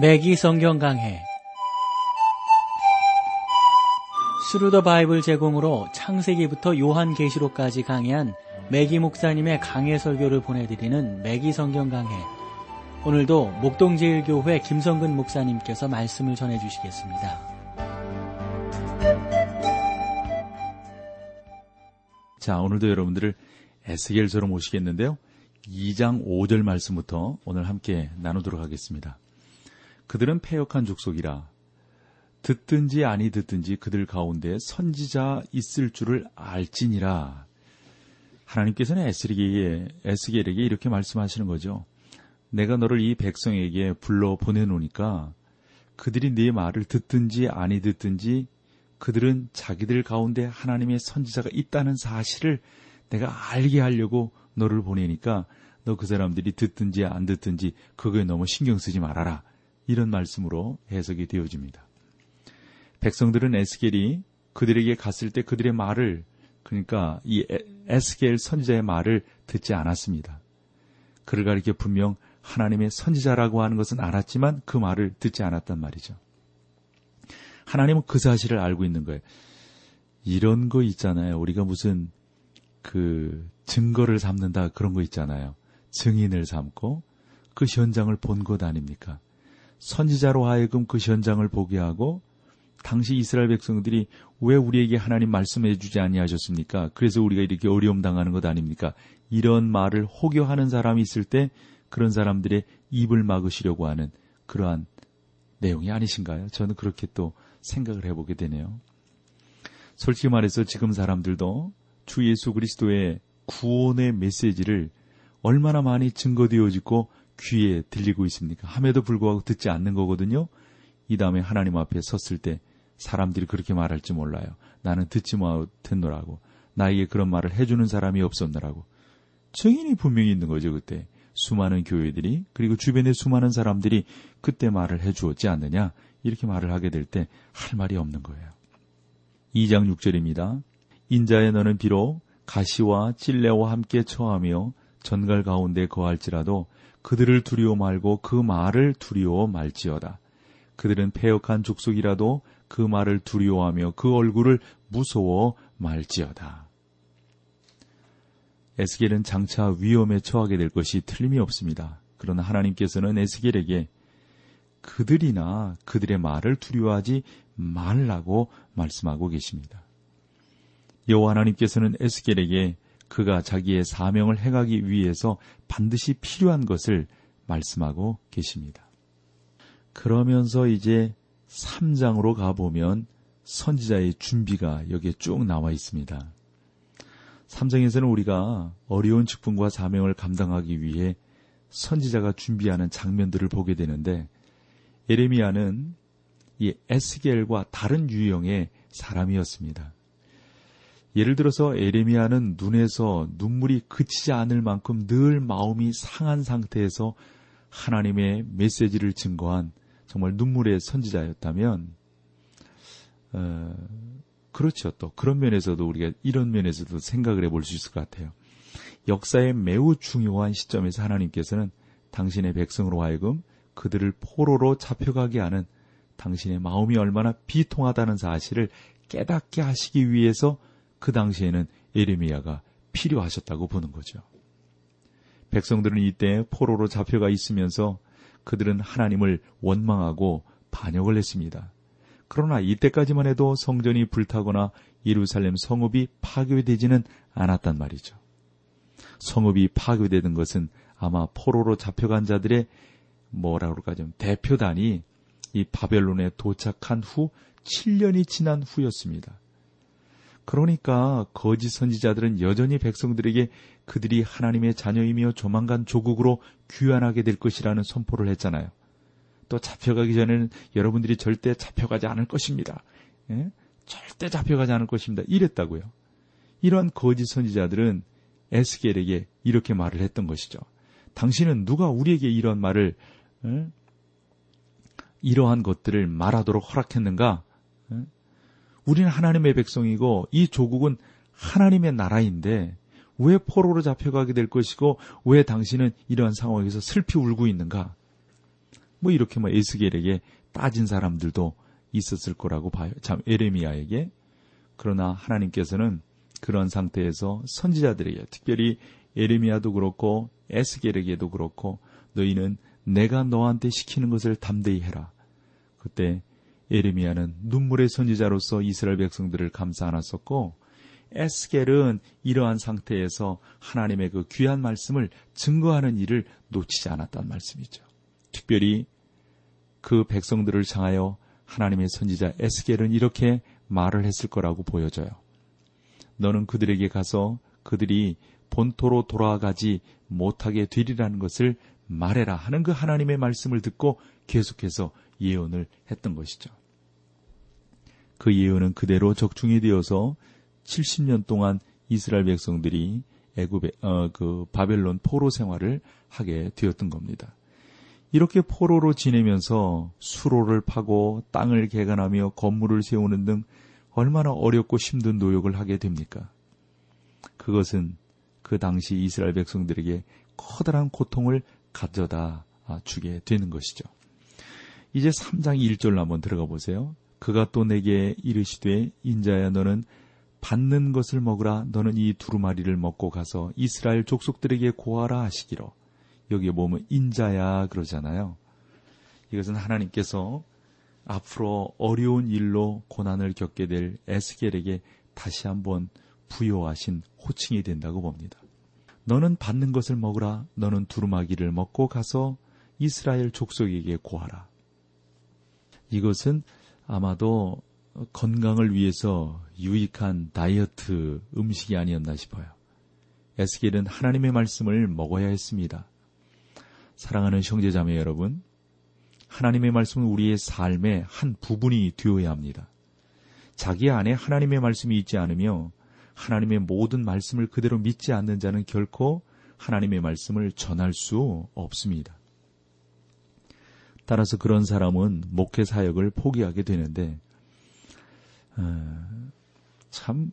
맥기 성경 강해 Thru the Bible 제공으로 창세기부터 요한계시록까지 강해한 맥기 목사님의 강해 설교를 보내드리는 맥기 성경 강해 오늘도 목동제일교회 김성근 목사님께서 말씀을 전해주시겠습니다. 자, 오늘도 여러분들을 에스겔서로 모시겠는데요. 2장 5절 말씀부터 오늘 함께 나누도록 하겠습니다. 그들은 패역한 족속이라 듣든지 아니 듣든지 그들 가운데 선지자 있을 줄을 알지니라. 하나님께서는 에스겔에게, 에스겔에게 이렇게 말씀하시는 거죠. 내가 너를 이 백성에게 불러 보내놓으니까 그들이 네 말을 듣든지 아니 듣든지 그들은 자기들 가운데 하나님의 선지자가 있다는 사실을 내가 알게 하려고 너를 보내니까 너 그 사람들이 듣든지 안 듣든지 그거에 너무 신경 쓰지 말아라. 이런 말씀으로 해석이 되어집니다. 백성들은 에스겔이 그들에게 갔을 때 그들의 말을 그러니까 이 에스겔 선지자의 말을 듣지 않았습니다. 그를 가리켜 분명 하나님의 선지자라고 하는 것은 알았지만 그 말을 듣지 않았단 말이죠. 하나님은 그 사실을 알고 있는 거예요. 이런 거 있잖아요. 우리가 무슨 그 증거를 삼는다 그런 거 있잖아요. 증인을 삼고 그 현장을 본 것 아닙니까? 선지자로 하여금 그 현장을 보게 하고 당시 이스라엘 백성들이 왜 우리에게 하나님 말씀해 주지 아니하셨습니까? 그래서 우리가 이렇게 어려움 당하는 것 아닙니까? 이런 말을 호교하는 사람이 있을 때 그런 사람들의 입을 막으시려고 하는 그러한 내용이 아니신가요? 저는 그렇게 또 생각을 해보게 되네요. 솔직히 말해서 지금 사람들도 주 예수 그리스도의 구원의 메시지를 얼마나 많이 증거되어지고 귀에 들리고 있습니까? 함에도 불구하고 듣지 않는 거거든요. 이 다음에 하나님 앞에 섰을 때 사람들이 그렇게 말할지 몰라요. 나는 듣지 못했노라고. 나에게 그런 말을 해주는 사람이 없었노라고. 증인이 분명히 있는 거죠, 그때. 수많은 교회들이, 그리고 주변의 수많은 사람들이 그때 말을 해주었지 않느냐. 이렇게 말을 하게 될 때 할 말이 없는 거예요. 2장 6절입니다. 인자의 너는 비록 가시와 찔레와 함께 처하며 전갈 가운데 거할지라도 그들을 두려워 말고 그 말을 두려워 말지어다. 그들은 패역한 족속이라도 그 말을 두려워하며 그 얼굴을 무서워 말지어다. 에스겔은 장차 위험에 처하게 될 것이 틀림이 없습니다. 그러나 하나님께서는 에스겔에게 그들이나 그들의 말을 두려워하지 말라고 말씀하고 계십니다. 여호와 하나님께서는 에스겔에게 그가 자기의 사명을 행하기 위해서 반드시 필요한 것을 말씀하고 계십니다. 그러면서 이제 3장으로 가보면 선지자의 준비가 여기에 쭉 나와 있습니다. 3장에서는 우리가 어려운 직분과 사명을 감당하기 위해 선지자가 준비하는 장면들을 보게 되는데 에레미야는 이 에스겔과 다른 유형의 사람이었습니다. 예를 들어서 에레미야는 눈에서 눈물이 그치지 않을 만큼 늘 마음이 상한 상태에서 하나님의 메시지를 증거한 정말 눈물의 선지자였다면 어, 그렇죠. 또 그런 면에서도 우리가 이런 면에서도 생각을 해볼 수 있을 것 같아요. 역사의 매우 중요한 시점에서 하나님께서는 당신의 백성으로 하여금 그들을 포로로 잡혀가게 하는 당신의 마음이 얼마나 비통하다는 사실을 깨닫게 하시기 위해서 그 당시에는 에레미야가 필요하셨다고 보는 거죠. 백성들은 이때 포로로 잡혀가 있으면서 그들은 하나님을 원망하고 반역을 했습니다. 그러나 이때까지만 해도 성전이 불타거나 예루살렘 성읍이 파괴되지는 않았단 말이죠. 성읍이 파괴되는 것은 아마 포로로 잡혀간 자들의 뭐라 그럴까 좀 대표단이 이 바벨론에 도착한 후 7년이 지난 후였습니다. 그러니까 거짓 선지자들은 여전히 백성들에게 그들이 하나님의 자녀이며 조만간 조국으로 귀환하게 될 것이라는 선포를 했잖아요. 또 잡혀가기 전에는 여러분들이 절대 잡혀가지 않을 것입니다. 예? 절대 잡혀가지 않을 것입니다. 이랬다고요. 이러한 거짓 선지자들은 에스겔에게 이렇게 말을 했던 것이죠. 당신은 누가 우리에게 이런 말을 예? 이러한 것들을 말하도록 허락했는가? 예? 우리는 하나님의 백성이고 이 조국은 하나님의 나라인데 왜 포로로 잡혀가게 될 것이고 왜 당신은 이러한 상황에서 슬피 울고 있는가? 뭐 이렇게 뭐 에스겔에게 따진 사람들도 있었을 거라고 봐요. 참 에레미야에게 그러나 하나님께서는 그런 상태에서 선지자들에게 특별히 에레미야도 그렇고 에스겔에게도 그렇고 너희는 내가 너한테 시키는 것을 담대히 해라. 그때 에레미야는 눈물의 선지자로서 이스라엘 백성들을 감싸 안았었고 에스겔은 이러한 상태에서 하나님의 그 귀한 말씀을 증거하는 일을 놓치지 않았단 말씀이죠. 특별히 그 백성들을 향하여 하나님의 선지자 에스겔은 이렇게 말을 했을 거라고 보여져요. 너는 그들에게 가서 그들이 본토로 돌아가지 못하게 되리라는 것을 말해라 하는 그 하나님의 말씀을 듣고 계속해서 예언을 했던 것이죠. 그 예언은 그대로 적중이 되어서 70년 동안 이스라엘 백성들이 애굽의 어, 그 바벨론 포로 생활을 하게 되었던 겁니다. 이렇게 포로로 지내면서 수로를 파고 땅을 개간하며 건물을 세우는 등 얼마나 어렵고 힘든 노역을 하게 됩니까? 그것은 그 당시 이스라엘 백성들에게 커다란 고통을 가져다 주게 되는 것이죠. 이제 3장 1절로 한번 들어가 보세요. 그가 또 내게 이르시되 인자야 너는 받는 것을 먹으라 너는 이 두루마리를 먹고 가서 이스라엘 족속들에게 고하라 하시기로 여기에 보면 인자야 그러잖아요. 이것은 하나님께서 앞으로 어려운 일로 고난을 겪게 될 에스겔에게 다시 한번 부여하신 호칭이 된다고 봅니다. 너는 받는 것을 먹으라. 너는 두루마기를 먹고 가서 이스라엘 족속에게 고하라. 이것은 아마도 건강을 위해서 유익한 다이어트 음식이 아니었나 싶어요. 에스겔은 하나님의 말씀을 먹어야 했습니다. 사랑하는 형제자매 여러분, 하나님의 말씀은 우리의 삶의 한 부분이 되어야 합니다. 자기 안에 하나님의 말씀이 있지 않으며 하나님의 모든 말씀을 그대로 믿지 않는 자는 결코 하나님의 말씀을 전할 수 없습니다. 따라서 그런 사람은 목회 사역을 포기하게 되는데 어, 참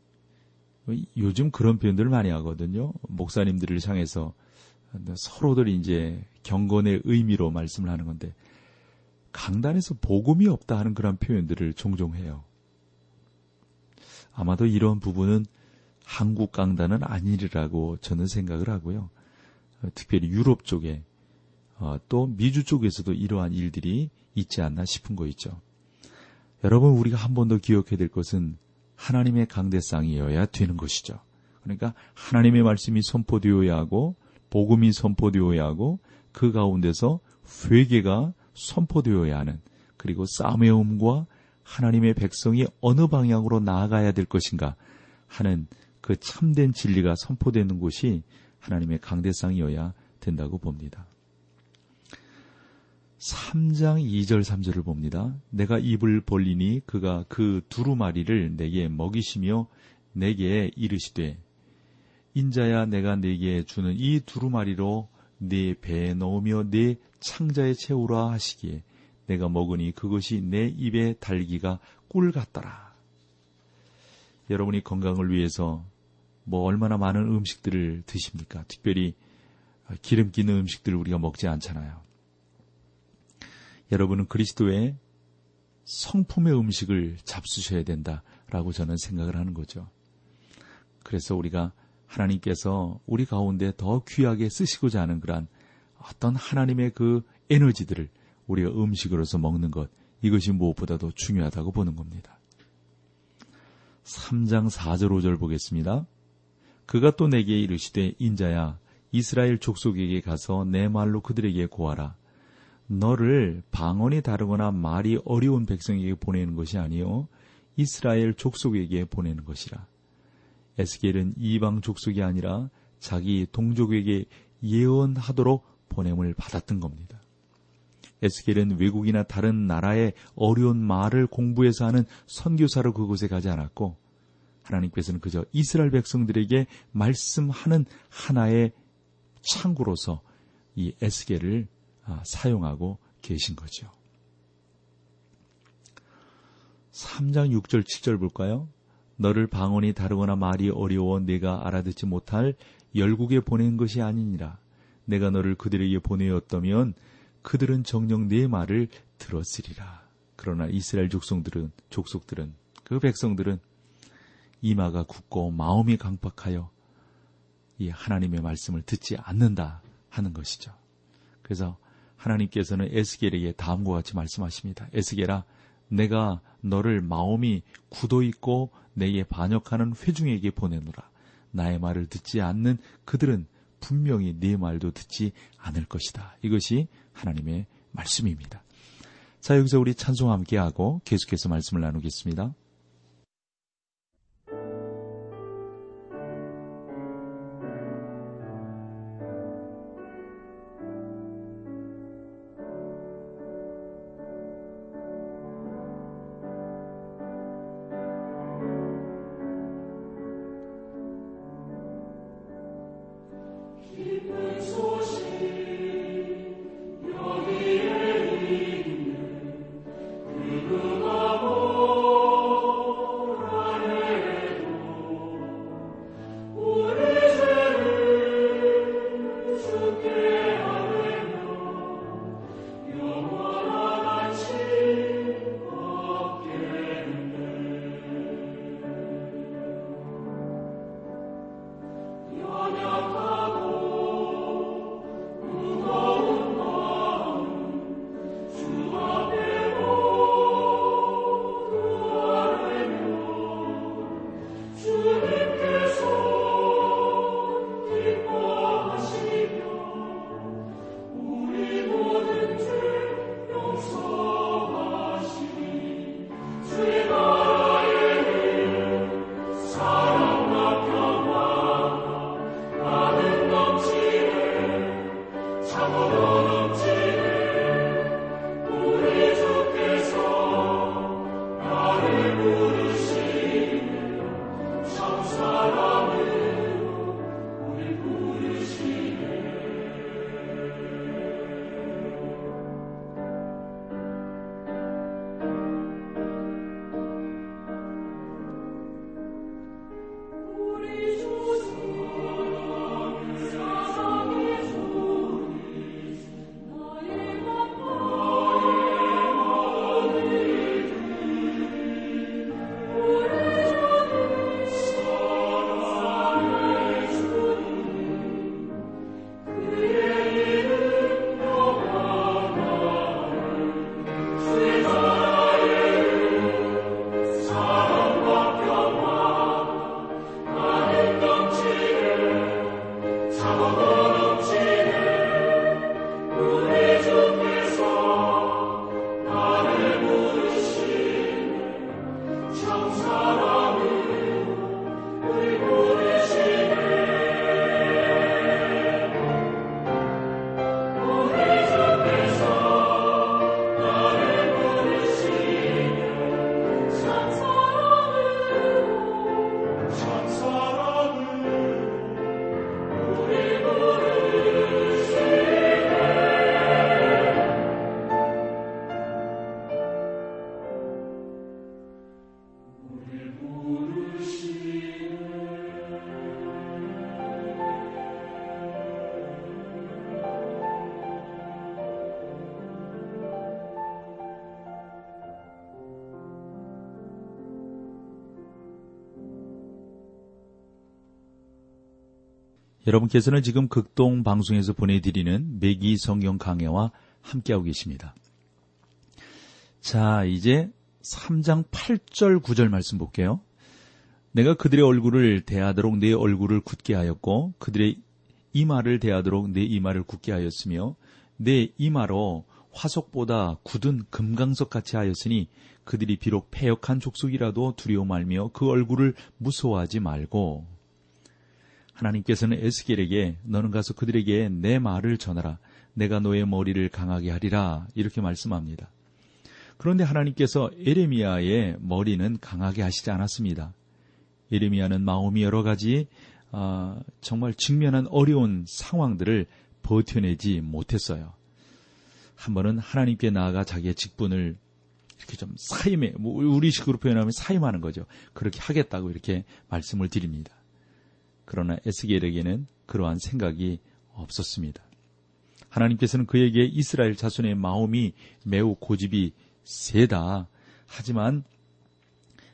요즘 그런 표현들을 많이 하거든요. 목사님들을 향해서 서로들 이제 경건의 의미로 말씀을 하는 건데 강단에서 복음이 없다 하는 그런 표현들을 종종 해요. 아마도 이런 부분은 한국 강단은 아니리라고 저는 생각을 하고요. 특별히 유럽 쪽에 어, 또 미주 쪽에서도 이러한 일들이 있지 않나 싶은 거 있죠. 여러분 우리가 한 번 더 기억해야 될 것은 하나님의 강대상이어야 되는 것이죠. 그러니까 하나님의 말씀이 선포되어야 하고 복음이 선포되어야 하고 그 가운데서 회개가 선포되어야 하는 그리고 싸매움과 하나님의 백성이 어느 방향으로 나아가야 될 것인가 하는 그 참된 진리가 선포되는 곳이 하나님의 강대상이어야 된다고 봅니다. 3장 2절 3절을 봅니다. 내가 입을 벌리니 그가 그 두루마리를 내게 먹이시며 내게 이르시되 인자야 내가 내게 주는 이 두루마리로 내 배에 넣으며 내 창자에 채우라 하시기에 내가 먹으니 그것이 내 입에 달기가 꿀 같더라. 여러분이 건강을 위해서 뭐 얼마나 많은 음식들을 드십니까? 특별히 기름 끼는 음식들을 우리가 먹지 않잖아요. 여러분은 그리스도의 성품의 음식을 잡수셔야 된다라고 저는 생각을 하는 거죠. 그래서 우리가 하나님께서 우리 가운데 더 귀하게 쓰시고자 하는 그러한 어떤 하나님의 그 에너지들을 우리가 음식으로서 먹는 것, 이것이 무엇보다도 중요하다고 보는 겁니다. 3장 4절 5절 보겠습니다. 그가 또 내게 이르시되 인자야 이스라엘 족속에게 가서 내 말로 그들에게 고하라. 너를 방언이 다르거나 말이 어려운 백성에게 보내는 것이 아니요 이스라엘 족속에게 보내는 것이라. 에스겔은 이방 족속이 아니라 자기 동족에게 예언하도록 보냄을 받았던 겁니다. 에스겔은 외국이나 다른 나라의 어려운 말을 공부해서 하는 선교사로 그곳에 가지 않았고 하나님께서는 그저 이스라엘 백성들에게 말씀하는 하나의 창구로서 이 에스겔을 아, 사용하고 계신 거죠. 3장 6절 7절 볼까요? 너를 방언이 다르거나 말이 어려워 내가 알아듣지 못할 열국에 보낸 것이 아니니라. 내가 너를 그들에게 보내었다면 그들은 정녕 내 말을 들었으리라. 그러나 이스라엘 족속들은 족속들은 그 백성들은 이마가 굳고 마음이 강박하여 이 하나님의 말씀을 듣지 않는다 하는 것이죠. 그래서 하나님께서는 에스겔에게 다음과 같이 말씀하십니다. 에스겔아, 내가 너를 마음이 굳어 있고 내게 반역하는 회중에게 보내노라. 나의 말을 듣지 않는 그들은 분명히 네 말도 듣지 않을 것이다. 이것이 하나님의 말씀입니다. 자, 여기서 우리 찬송 함께 하고 계속해서 말씀을 나누겠습니다. 여러분께서는 지금 극동 방송에서 보내드리는 매기 성경 강해와 함께하고 계십니다. 자, 이제 3장 8절 9절 말씀 볼게요. 내가 그들의 얼굴을 대하도록 내 얼굴을 굳게 하였고 그들의 이마를 대하도록 내 이마를 굳게 하였으며 내 이마로 화석보다 굳은 금강석 같이 하였으니 그들이 비록 패역한 족속이라도 두려워 말며 그 얼굴을 무서워하지 말고 하나님께서는 에스겔에게 너는 가서 그들에게 내 말을 전하라. 내가 너의 머리를 강하게 하리라. 이렇게 말씀합니다. 그런데 하나님께서 에레미야의 머리는 강하게 하시지 않았습니다. 에레미야는 마음이 여러 가지 어, 정말 직면한 어려운 상황들을 버텨내지 못했어요. 한 번은 하나님께 나아가 자기의 직분을 이렇게 좀 사임해, 뭐 우리식으로 표현하면 사임하는 거죠. 그렇게 하겠다고 이렇게 말씀을 드립니다. 그러나 에스겔에게는 그러한 생각이 없었습니다. 하나님께서는 그에게 이스라엘 자손의 마음이 매우 고집이 세다. 하지만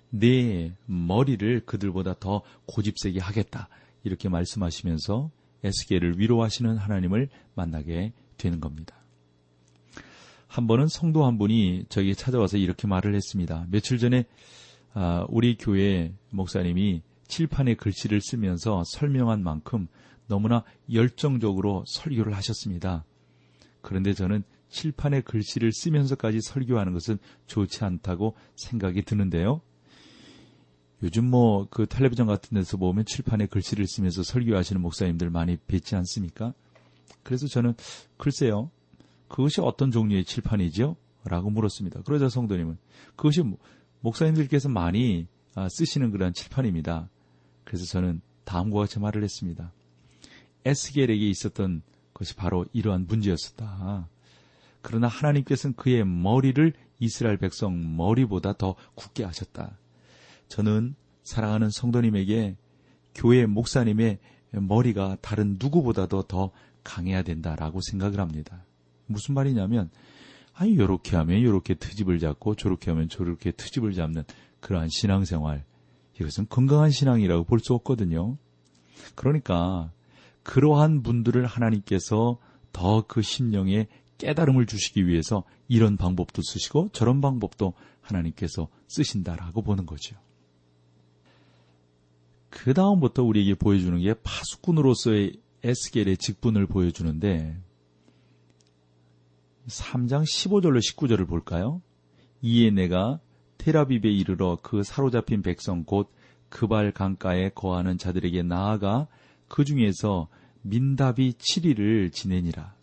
내 머리를 그들보다 더 고집세게 하겠다. 이렇게 말씀하시면서 에스겔을 위로하시는 하나님을 만나게 되는 겁니다. 한 번은 성도 한 분이 저에게 찾아와서 이렇게 말을 했습니다. 며칠 전에 아, 우리 교회 목사님이 칠판에 글씨를 쓰면서 설명한 만큼 너무나 열정적으로 설교를 하셨습니다. 그런데 저는 칠판에 글씨를 쓰면서까지 설교하는 것은 좋지 않다고 생각이 드는데요. 요즘 뭐 그 텔레비전 같은 데서 보면 칠판에 글씨를 쓰면서 설교하시는 목사님들 많이 뵙지 않습니까? 그래서 저는 글쎄요. 그것이 어떤 종류의 칠판이죠? 라고 물었습니다. 그러자 성도님은 그것이 목사님들께서 많이 아, 쓰시는 그런 칠판입니다. 그래서 저는 다음과 같이 말을 했습니다. 에스겔에게 있었던 것이 바로 이러한 문제였었다. 그러나 하나님께서는 그의 머리를 이스라엘 백성 머리보다 더 굳게 하셨다. 저는 사랑하는 성도님에게 교회 목사님의 머리가 다른 누구보다도 더 강해야 된다라고 생각을 합니다. 무슨 말이냐면, 아니, 요렇게 하면 요렇게 트집을 잡고, 저렇게 하면 저렇게 트집을 잡는 그러한 신앙생활. 이것은 건강한 신앙이라고 볼 수 없거든요. 그러니까, 그러한 분들을 하나님께서 더 그 심령에 깨달음을 주시기 위해서 이런 방법도 쓰시고 저런 방법도 하나님께서 쓰신다라고 보는 거죠. 그 다음부터 우리에게 보여주는 게 파수꾼으로서의 에스겔의 직분을 보여주는데 3장 15절로 19절을 볼까요? 이에 내가 테라비브에 이르러 그 사로잡힌 백성 곧 그발 강가에 거하는 자들에게 나아가 그 중에서 민답이 7일을 지내니라.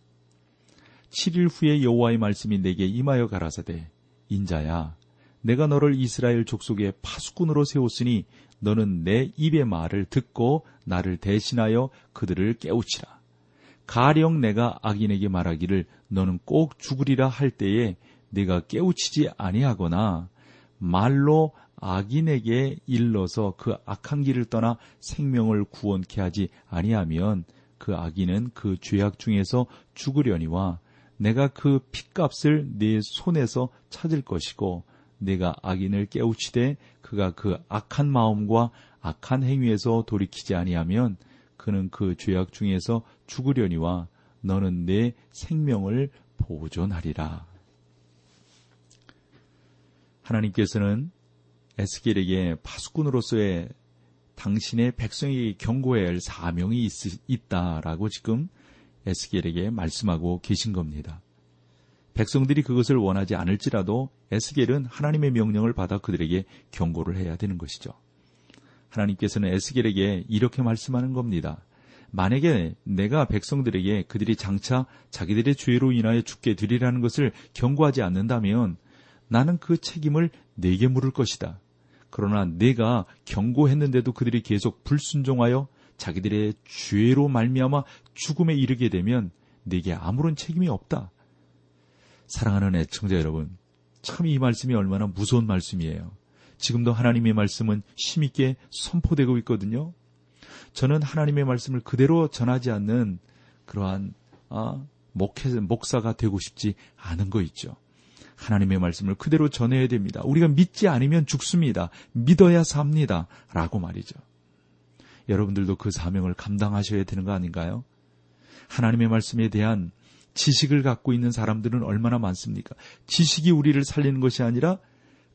7일 후에 여호와의 말씀이 내게 임하여 가라사대 인자야 내가 너를 이스라엘 족속의 파수꾼으로 세웠으니 너는 내 입의 말을 듣고 나를 대신하여 그들을 깨우치라. 가령 내가 악인에게 말하기를 너는 꼭 죽으리라 할 때에 내가 깨우치지 아니하거나 말로 악인에게 일러서 그 악한 길을 떠나 생명을 구원케 하지 아니하면 그 악인은 그 죄악 중에서 죽으려니와 내가 그 핏값을 네 손에서 찾을 것이고 내가 악인을 깨우치되 그가 그 악한 마음과 악한 행위에서 돌이키지 아니하면 그는 그 죄악 중에서 죽으려니와 너는 내 생명을 보존하리라. 하나님께서는 에스겔에게 파수꾼으로서의 당신의 백성에게 경고해야 할 사명이 있, 다라고 지금 에스겔에게 말씀하고 계신 겁니다. 백성들이 그것을 원하지 않을지라도 에스겔은 하나님의 명령을 받아 그들에게 경고를 해야 되는 것이죠. 하나님께서는 에스겔에게 이렇게 말씀하는 겁니다. 만약에 내가 백성들에게 그들이 장차 자기들의 죄로 인하여 죽게 되리라는 것을 경고하지 않는다면 나는 그 책임을 내게 물을 것이다. 그러나 내가 경고했는데도 그들이 계속 불순종하여 자기들의 죄로 말미암아 죽음에 이르게 되면 내게 아무런 책임이 없다. 사랑하는 애청자 여러분, 참 이 말씀이 얼마나 무서운 말씀이에요. 지금도 하나님의 말씀은 힘있게 선포되고 있거든요. 저는 하나님의 말씀을 그대로 전하지 않는 그러한 아, 목회, 목사가 되고 싶지 않은 거 있죠. 하나님의 말씀을 그대로 전해야 됩니다. 우리가 믿지 않으면 죽습니다. 믿어야 삽니다. 라고 말이죠. 여러분들도 그 사명을 감당하셔야 되는 거 아닌가요? 하나님의 말씀에 대한 지식을 갖고 있는 사람들은 얼마나 많습니까? 지식이 우리를 살리는 것이 아니라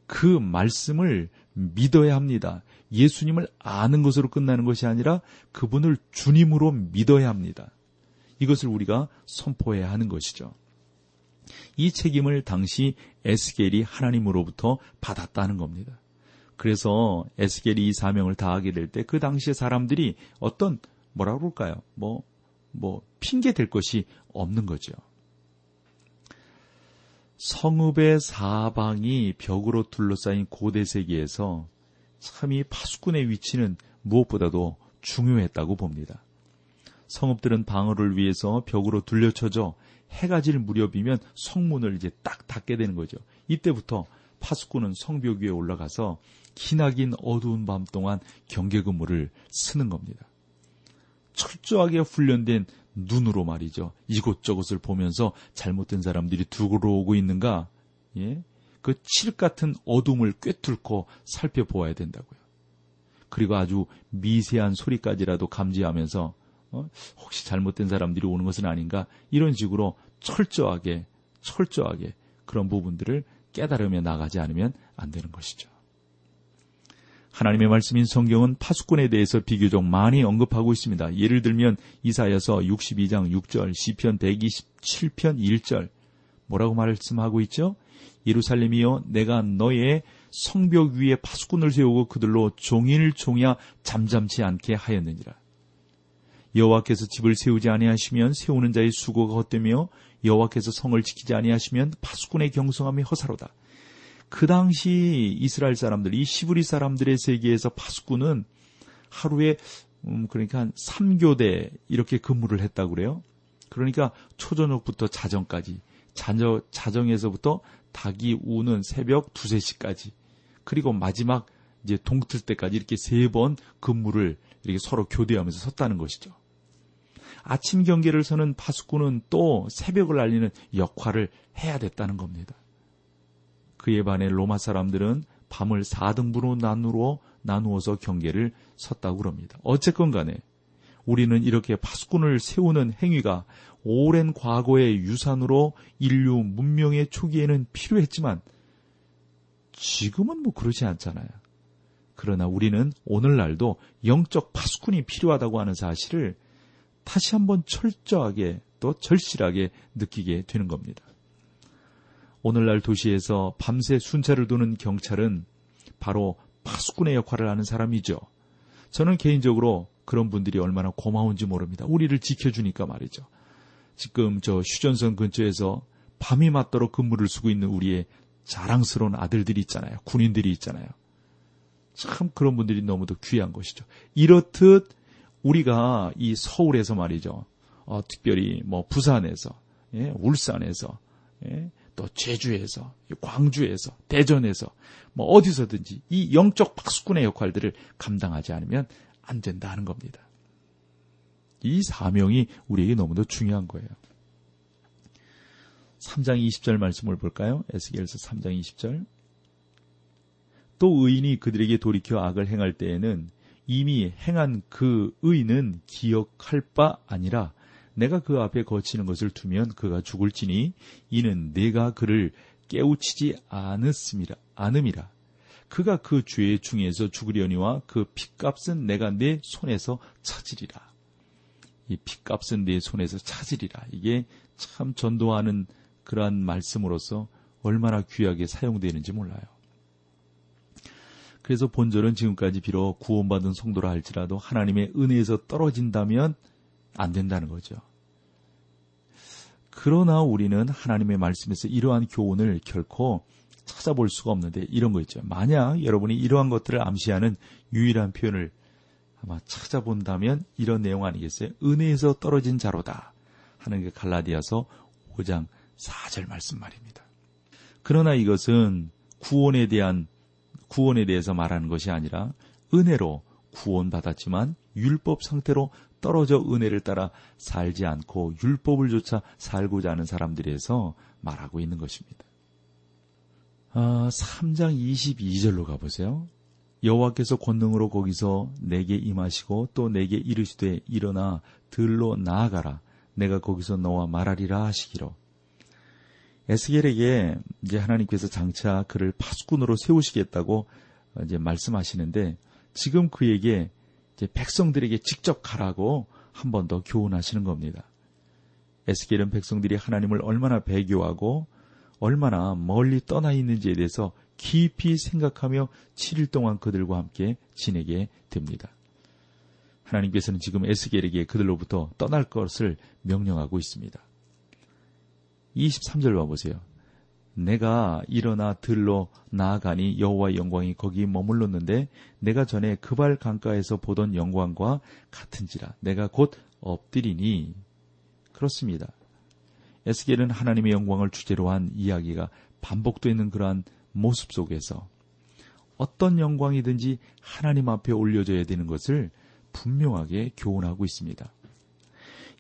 그 말씀을 믿어야 합니다. 예수님을 아는 것으로 끝나는 것이 아니라 그분을 주님으로 믿어야 합니다. 이것을 우리가 선포해야 하는 것이죠. 이 책임을 당시 에스겔이 하나님으로부터 받았다는 겁니다. 그래서 에스겔이 이 사명을 다하게 될 때 그 당시의 사람들이 어떤 뭐라 그럴까요? 뭐, 뭐, 핑계 될 것이 없는 거죠. 성읍의 사방이 벽으로 둘러싸인 고대 세계에서 참 이 파수꾼의 위치는 무엇보다도 중요했다고 봅니다. 성읍들은 방어를 위해서 벽으로 둘려쳐져 해가 질 무렵이면 성문을 이제 딱 닫게 되는 거죠. 이때부터 파수꾼은 성벽 위에 올라가서 기나긴 어두운 밤 동안 경계 근무를 쓰는 겁니다. 철저하게 훈련된 눈으로 말이죠. 이곳저곳을 보면서 잘못된 사람들이 들어오고 있는가, 예? 그 칠 같은 어둠을 꿰뚫고 살펴보아야 된다고요. 그리고 아주 미세한 소리까지라도 감지하면서 어? 혹시 잘못된 사람들이 오는 것은 아닌가 이런 식으로 철저하게 철저하게 그런 부분들을 깨달으며 나가지 않으면 안 되는 것이죠. 하나님의 말씀인 성경은 파수꾼에 대해서 비교적 많이 언급하고 있습니다. 예를 들면 이사야서 62장 6절, 시편 127편 1절 뭐라고 말씀하고 있죠? 예루살렘이여 내가 너의 성벽 위에 파수꾼을 세우고 그들로 종일 종야 잠잠치 않게 하였느니라. 여호와께서 집을 세우지 아니하시면 세우는 자의 수고가 헛되며 여호와께서 성을 지키지 아니하시면 파수꾼의 경성함이 허사로다. 그 당시 이스라엘 사람들, 이 시브리 사람들의 세계에서 파수꾼은 하루에 음, 그러니까 한 3교대 이렇게 근무를 했다고 그래요. 그러니까 초저녁부터 자정까지, 자정, 자정에서부터 닭이 우는 새벽 2, 3시까지, 그리고 마지막 이제 동틀 때까지 이렇게 세 번 근무를 이렇게 서로 교대하면서 섰다는 것이죠. 아침 경계를 서는 파수꾼은 또 새벽을 알리는 역할을 해야 됐다는 겁니다. 그에 반해 로마 사람들은 밤을 4등분으로 나누어 나누어서 경계를 섰다고 그럽니다. 어쨌건 간에 우리는 이렇게 파수꾼을 세우는 행위가 오랜 과거의 유산으로 인류 문명의 초기에는 필요했지만 지금은 뭐 그러지 않잖아요. 그러나 우리는 오늘날도 영적 파수꾼이 필요하다고 하는 사실을 다시 한번 철저하게 또 절실하게 느끼게 되는 겁니다. 오늘날 도시에서 밤새 순찰을 도는 경찰은 바로 파수꾼의 역할을 하는 사람이죠. 저는 개인적으로 그런 분들이 얼마나 고마운지 모릅니다. 우리를 지켜주니까 말이죠. 지금 저 휴전선 근처에서 밤이 맞도록 근무를 쓰고 있는 우리의 자랑스러운 아들들이 있잖아요. 군인들이 있잖아요. 참 그런 분들이 너무도 귀한 것이죠. 이렇듯 우리가 이 서울에서 말이죠. 어, 특별히 뭐 부산에서, 예, 울산에서, 예, 또 제주에서, 광주에서, 대전에서, 뭐 어디서든지 이 영적 박수꾼의 역할들을 감당하지 않으면 안 된다는 겁니다. 이 사명이 우리에게 너무도 중요한 거예요. 3장 20절 말씀을 볼까요? 에스겔서 3장 20절. 또 의인이 그들에게 돌이켜 악을 행할 때에는 이미 행한 그 의는 기억할 바 아니라 내가 그 앞에 거치는 것을 두면 그가 죽을지니 이는 내가 그를 깨우치지 않았습니다. 않음이라. 그가 그 죄의 중에서 죽으려니와 그 핏값은 내가 내 손에서 찾으리라. 이 핏값은 내 손에서 찾으리라. 이게 참 전도하는 그러한 말씀으로서 얼마나 귀하게 사용되는지 몰라요. 그래서 본절은 지금까지 비록 구원받은 성도라 할지라도 하나님의 은혜에서 떨어진다면 안 된다는 거죠. 그러나 우리는 하나님의 말씀에서 이러한 교훈을 결코 찾아볼 수가 없는데 이런 거 있죠. 만약 여러분이 이러한 것들을 암시하는 유일한 표현을 아마 찾아본다면 이런 내용 아니겠어요? 은혜에서 떨어진 자로다 하는 게 갈라디아서 5장 4절 말씀 말입니다. 그러나 이것은 구원에 대한 구원에 대해서 말하는 것이 아니라 은혜로 구원받았지만 율법 상태로 떨어져 은혜를 따라 살지 않고 율법을 조차 살고자 하는 사람들에서 말하고 있는 것입니다. 아, 3장 22절로 가보세요. 여호와께서 권능으로 거기서 내게 임하시고 또 내게 이르시되 일어나 들로 나아가라 내가 거기서 너와 말하리라 하시기로 에스겔에게 이제 하나님께서 장차 그를 파수꾼으로 세우시겠다고 이제 말씀하시는데 지금 그에게 이제 백성들에게 직접 가라고 한 번 더 교훈하시는 겁니다. 에스겔은 백성들이 하나님을 얼마나 배교하고 얼마나 멀리 떠나 있는지에 대해서 깊이 생각하며 7일 동안 그들과 함께 지내게 됩니다. 하나님께서는 지금 에스겔에게 그들로부터 떠날 것을 명령하고 있습니다. 23절 봐보세요. 내가 일어나 들로 나아가니 여호와의 영광이 거기 머물렀는데 내가 전에 그발 강가에서 보던 영광과 같은지라 내가 곧 엎드리니 그렇습니다. 에스겔은 하나님의 영광을 주제로 한 이야기가 반복되는 그러한 모습 속에서 어떤 영광이든지 하나님 앞에 올려져야 되는 것을 분명하게 교훈하고 있습니다.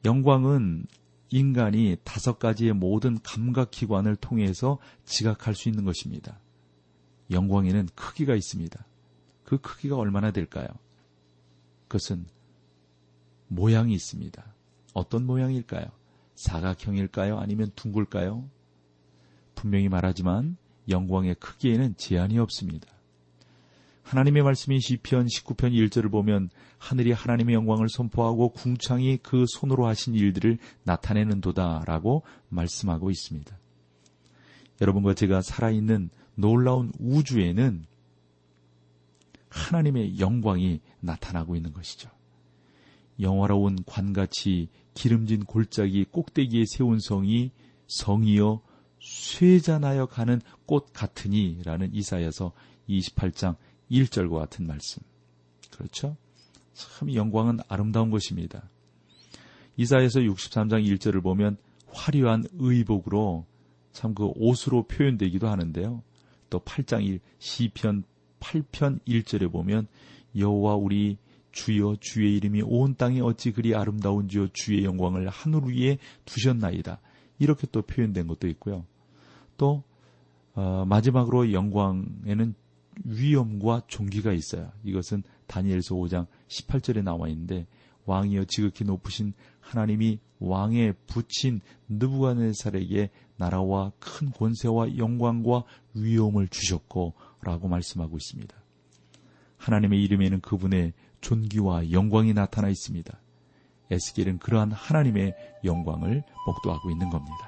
영광은 인간이 다섯 가지의 모든 감각기관을 통해서 지각할 수 있는 것입니다. 영광에는 크기가 있습니다. 그 크기가 얼마나 될까요? 그것은 모양이 있습니다. 어떤 모양일까요? 사각형일까요? 아니면 둥글까요? 분명히 말하지만 영광의 크기에는 제한이 없습니다. 하나님의 말씀인 시편 19편 1절을 보면 하늘이 하나님의 영광을 선포하고 궁창이 그 손으로 하신 일들을 나타내는 도다라고 말씀하고 있습니다. 여러분과 제가 살아있는 놀라운 우주에는 하나님의 영광이 나타나고 있는 것이죠. 영화로운 관같이 기름진 골짜기 꼭대기에 세운 성이 성이여 쇠잔하여 가는 꽃 같으니라는 이사야서 28장 1절과 같은 말씀. 그렇죠? 참 영광은 아름다운 것입니다. 이사에서 63장 1절을 보면 화려한 의복으로 참 그 옷으로 표현되기도 하는데요. 또 8장 1 시편 8편 1절에 보면 여호와 우리 주여 주의 이름이 온 땅에 어찌 그리 아름다운지요 주의 영광을 하늘 위에 두셨나이다. 이렇게 또 표현된 것도 있고요. 또 어, 마지막으로 영광에는 위엄과 존귀가 있어요. 이것은 다니엘서 5장 18절에 나와 있는데 왕이여 지극히 높으신 하나님이 왕에 붙인 느부갓네살에게 나라와 큰 권세와 영광과 위엄을 주셨고라고 말씀하고 있습니다. 하나님의 이름에는 그분의 존귀와 영광이 나타나 있습니다. 에스겔은 그러한 하나님의 영광을 목도하고 있는 겁니다.